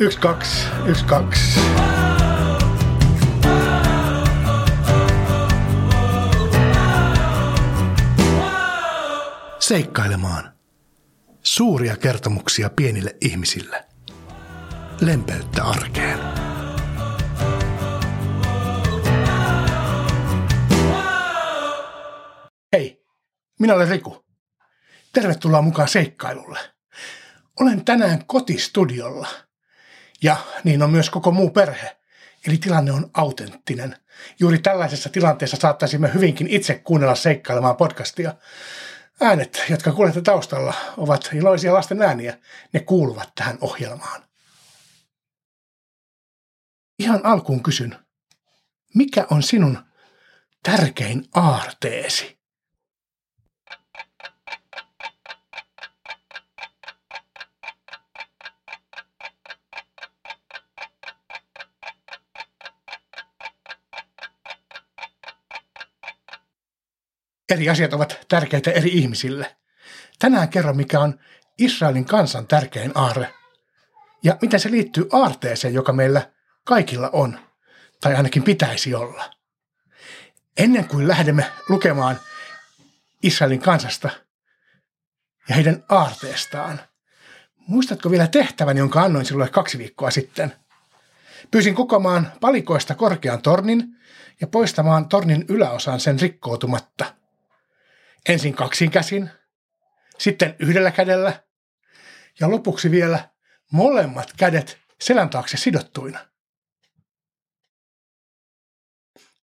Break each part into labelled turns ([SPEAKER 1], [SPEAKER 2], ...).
[SPEAKER 1] Yksi, kaksi, yksi, kaksi. Seikkailemaan. Suuria kertomuksia pienille ihmisille. Lempeyttä arkeen. Hei, minä olen Riku. Tervetuloa mukaan seikkailulle. Olen tänään kotistudiolla – ja niin on myös koko muu perhe. Eli tilanne on autenttinen. Juuri tällaisessa tilanteessa saattaisimme hyvinkin itse kuunnella seikkailemaan podcastia. Äänet, jotka kuulette taustalla, ovat iloisia lasten ääniä. Ne kuuluvat tähän ohjelmaan. Ihan alkuun kysyn, mikä on sinun tärkein aarteesi? Eri asiat ovat tärkeitä eri ihmisille. Tänään kerron, mikä on Israelin kansan tärkein aarre ja miten se liittyy aarteeseen, joka meillä kaikilla on, tai ainakin pitäisi olla. Ennen kuin lähdemme lukemaan Israelin kansasta ja heidän aarteestaan, muistatko vielä tehtävän, jonka annoin sinulle kaksi viikkoa sitten? Pyysin kokomaan palikoista korkean tornin ja poistamaan tornin yläosan sen rikkoutumatta – Ensin kaksin käsin, sitten yhdellä kädellä ja lopuksi vielä molemmat kädet selän taakse sidottuina.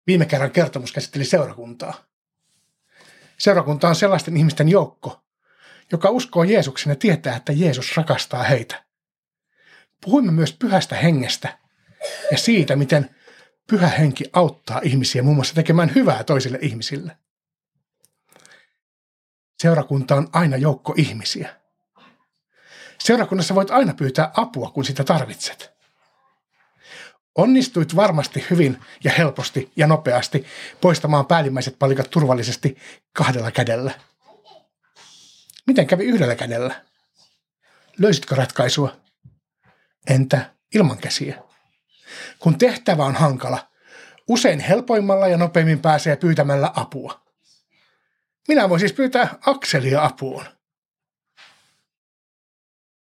[SPEAKER 1] Viime kerran kertomus käsitteli seurakuntaa. Seurakunta on sellaisten ihmisten joukko, joka uskoo Jeesuksen ja tietää, että Jeesus rakastaa heitä. Puhuimme myös pyhästä hengestä ja siitä, miten pyhä henki auttaa ihmisiä muun muassa tekemään hyvää toisille ihmisille. Seurakunta on aina joukko ihmisiä. Seurakunnassa voit aina pyytää apua, kun sitä tarvitset. Onnistuit varmasti hyvin ja helposti ja nopeasti poistamaan päällimmäiset palikat turvallisesti kahdella kädellä. Miten kävi yhdellä kädellä? Löysitkö ratkaisua? Entä ilman käsiä? Kun tehtävä on hankala, usein helpoimmalla ja nopeimmin pääsee pyytämällä apua. Minä voin siis pyytää Akselia apuun.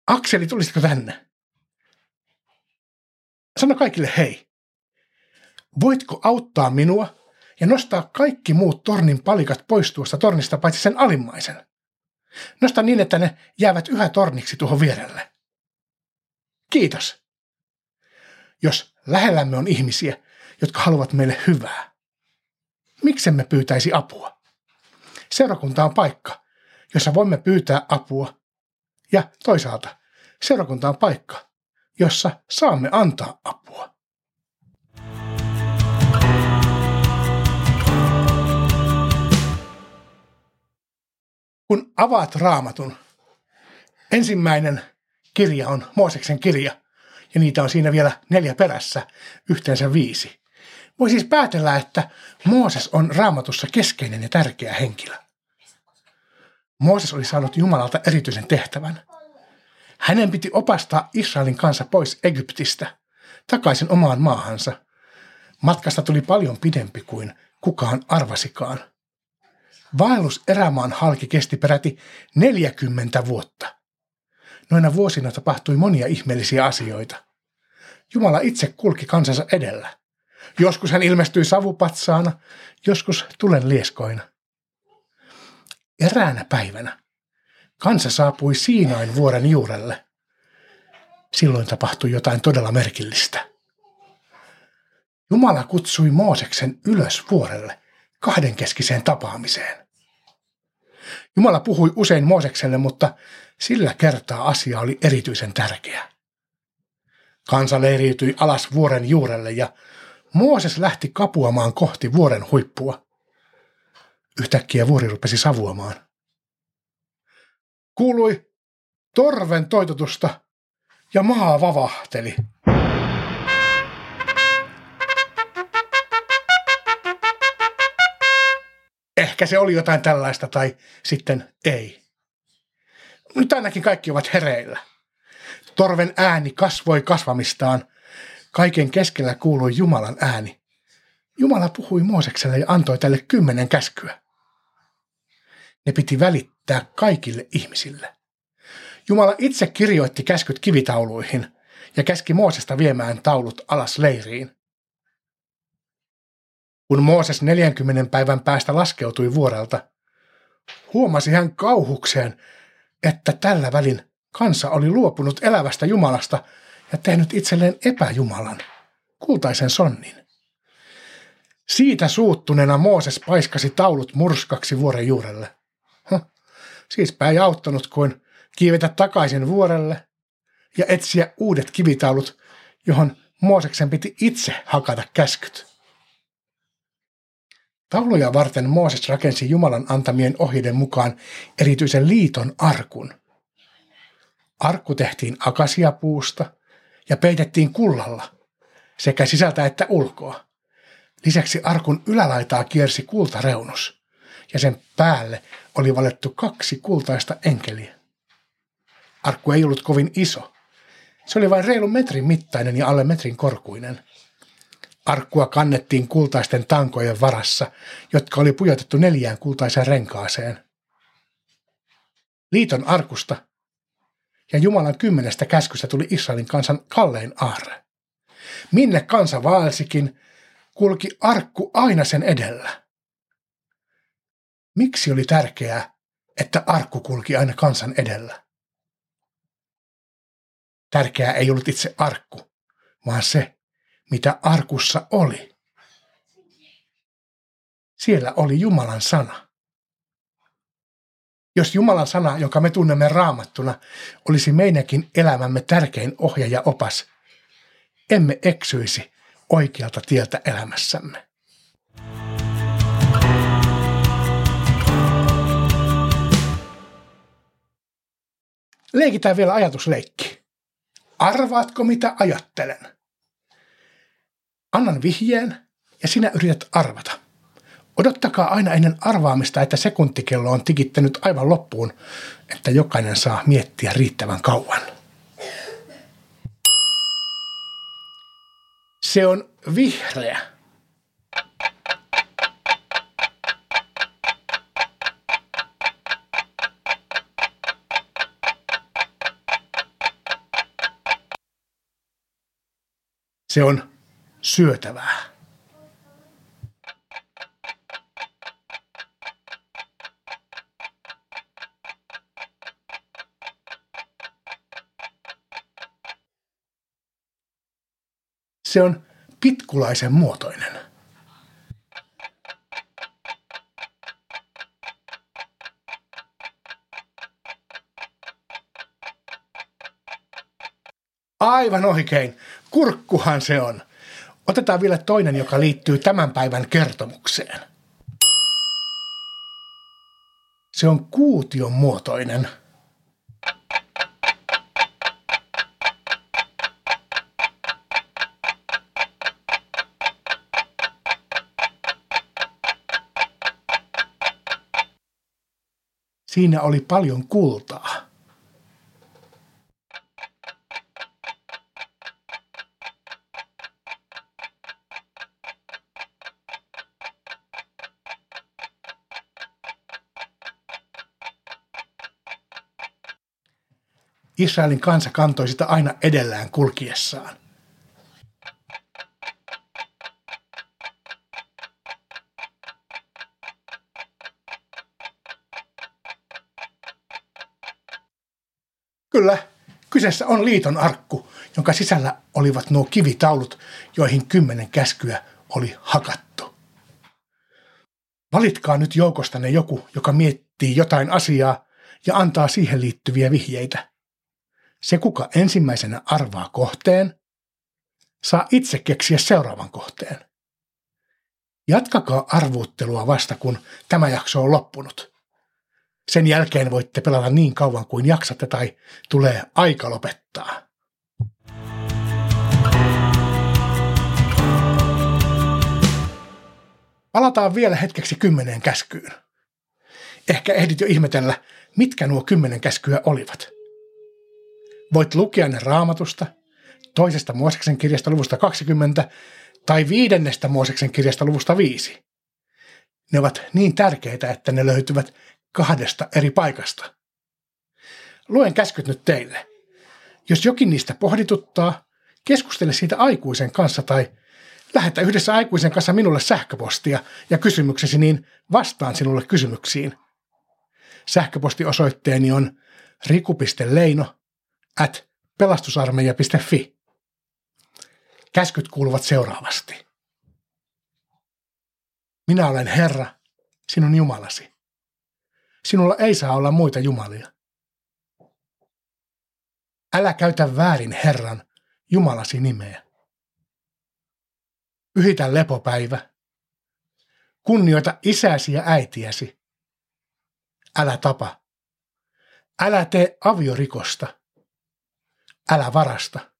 [SPEAKER 1] Akseli, tulisitko tänne? Sano kaikille hei. Voitko auttaa minua ja nostaa kaikki muut tornin palikat pois tuosta tornista paitsi sen alimmaisen? Nosta niin, että ne jäävät yhä torniksi tuohon vierelle. Kiitos. Jos lähellämme on ihmisiä, jotka haluavat meille hyvää, miksemme pyytäisi apua? Seurakunta on paikka, jossa voimme pyytää apua. Ja toisaalta seurakunta on paikka, jossa saamme antaa apua. Kun avaat raamatun, ensimmäinen kirja on Mooseksen kirja, ja niitä on siinä vielä neljä perässä, yhteensä viisi. Voi siis päätellä, että Mooses on raamatussa keskeinen ja tärkeä henkilö. Mooses oli saanut Jumalalta erityisen tehtävän. Hänen piti opastaa Israelin kanssa pois Egyptistä, takaisin omaan maahansa. Matkasta tuli paljon pidempi kuin kukaan arvasikaan. Vaellus erämaan halki kesti peräti 40 vuotta. Noina vuosina tapahtui monia ihmeellisiä asioita. Jumala itse kulki kansansa edellä. Joskus hän ilmestyi savupatsaana, joskus tulen lieskoina. Eräänä päivänä kansa saapui Siinain vuoren juurelle. Silloin tapahtui jotain todella merkillistä. Jumala kutsui Mooseksen ylös vuorelle kahdenkeskiseen tapaamiseen. Jumala puhui usein Moosekselle, mutta sillä kertaa asia oli erityisen tärkeä. Kansa leiriytyi alas vuoren juurelle ja Mooses lähti kapuamaan kohti vuoren huippua. Yhtäkkiä vuori rupesi savuamaan. Kuului torven toitotusta ja maa vavahteli. Ehkä se oli jotain tällaista tai sitten ei. Nyt ainakin kaikki ovat hereillä. Torven ääni kasvoi kasvamistaan. Kaiken keskellä kuului Jumalan ääni. Jumala puhui Moosekselle ja antoi tälle kymmenen käskyä. Ne piti välittää kaikille ihmisille. Jumala itse kirjoitti käskyt kivitauluihin ja käski Moosesta viemään taulut alas leiriin. Kun Mooses 40 päivän päästä laskeutui vuorelta, huomasi hän kauhukseen, että tällä välin kansa oli luopunut elävästä Jumalasta ja tehnyt itselleen epäjumalan, kultaisen sonnin. Siitä suuttuneena Mooses paiskasi taulut murskaksi vuoren juurelle. Huh. Siispä ei auttanut kuin kiivetä takaisin vuorelle ja etsiä uudet kivitaulut, johon Mooseksen piti itse hakata käskyt. Tauluja varten Mooses rakensi Jumalan antamien ohjeiden mukaan erityisen liiton arkun. Arkku tehtiin akasiapuusta ja peitettiin kullalla sekä sisältä että ulkoa. Lisäksi arkun ylälaitaa kiersi kultareunus ja sen päälle oli valettu kaksi kultaista enkeliä. Arkku ei ollut kovin iso. Se oli vain reilun metrin mittainen ja alle metrin korkuinen. Arkkua kannettiin kultaisten tankojen varassa, jotka oli pujotettu neljään kultaiseen renkaaseen. Liiton arkusta ja Jumalan kymmenestä käskystä tuli Israelin kansan kallein aarre. Minne kansa vaelsikin, kulki arkku aina sen edellä. Miksi oli tärkeää, että arkku kulki aina kansan edellä? Tärkeää ei ollut itse arkku, vaan se, mitä arkussa oli. Siellä oli Jumalan sana. Jos Jumalan sana, jonka me tunnemme raamattuna, olisi meidänkin elämämme tärkein ohje ja opas, emme eksyisi oikealta tieltä elämässämme. Leikitään vielä ajatusleikki. Arvaatko mitä ajattelen? Annan vihjeen ja sinä yrität arvata. Odottakaa aina ennen arvaamista, että sekuntikello on tikittänyt aivan loppuun, että jokainen saa miettiä riittävän kauan. Se on vihreä. Se on syötävää. Se on pitkulaisen muotoinen. Aivan oikein. Kurkkuhan se on. Otetaan vielä toinen, joka liittyy tämän päivän kertomukseen. Se on kuution muotoinen. Siinä oli paljon kultaa. Israelin kansa kantoi sitä aina edellään kulkiessaan. Kyllä, kyseessä on liiton arkku, jonka sisällä olivat nuo kivitaulut, joihin kymmenen käskyä oli hakattu. Valitkaa nyt joukostanne joku, joka miettii jotain asiaa ja antaa siihen liittyviä vihjeitä. Se, kuka ensimmäisenä arvaa kohteen, saa itse keksiä seuraavan kohteen. Jatkakaa arvuuttelua vasta, kun tämä jakso on loppunut. Sen jälkeen voitte pelata niin kauan kuin jaksatte tai tulee aika lopettaa. Palataan vielä hetkeksi kymmeneen käskyyn. Ehkä ehdit jo ihmetellä, mitkä nuo kymmenen käskyä olivat – Voit lukea ne raamatusta, toisesta Mooseksen kirjasta luvusta 20 tai viidennestä Mooseksen kirjasta luvusta 5. Ne ovat niin tärkeitä, että ne löytyvät kahdesta eri paikasta. Luen käskyt nyt teille. Jos jokin niistä pohdituttaa, keskustele siitä aikuisen kanssa tai lähetä yhdessä aikuisen kanssa minulle sähköpostia ja kysymyksesi, niin vastaan sinulle kysymyksiin. Sähköpostiosoitteeni on riku.leino at pelastusarmeija.fi. Käskyt kuuluvat seuraavasti. Minä olen Herra, sinun Jumalasi. Sinulla ei saa olla muita jumalia. Älä käytä väärin Herran, Jumalasi nimeä. Pyhitä lepopäivä. Kunnioita isäsi ja äitiäsi. Älä tapa. Älä tee aviorikosta. Älä varasta.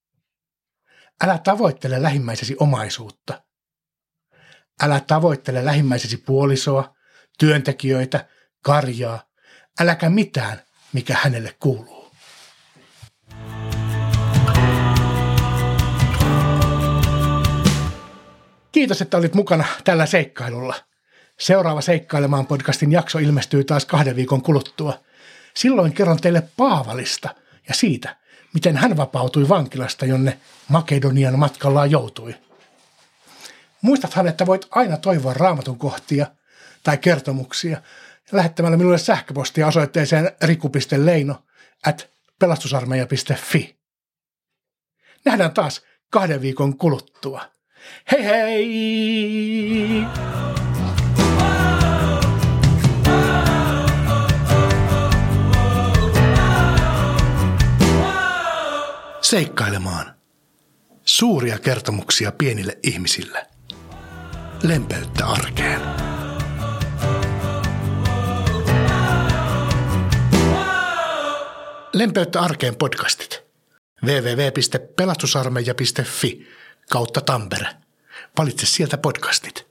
[SPEAKER 1] Älä tavoittele lähimmäisesi omaisuutta. Älä tavoittele lähimmäisesi puolisoa, työntekijöitä, karjaa. Äläkä mitään, mikä hänelle kuuluu. Kiitos, että olit mukana tällä seikkailulla. Seuraava Seikkailemaan podcastin jakso ilmestyy taas kahden viikon kuluttua. Silloin kerron teille Paavalista ja siitä, miten hän vapautui vankilasta, jonne Makedonian matkallaan joutui. Muistathan, että voit aina toivoa raamatun kohtia tai kertomuksia lähettämällä minulle sähköpostia osoitteeseen riku.leino at pelastusarmeija.fi. Nähdään taas kahden viikon kuluttua. Hei hei! Seikkailemaan. Suuria kertomuksia pienille ihmisille. Lempeyttä arkeen. Lempeyttä arkeen podcastit. www.pelastusarmeija.fi kautta Tampere. Valitse sieltä podcastit.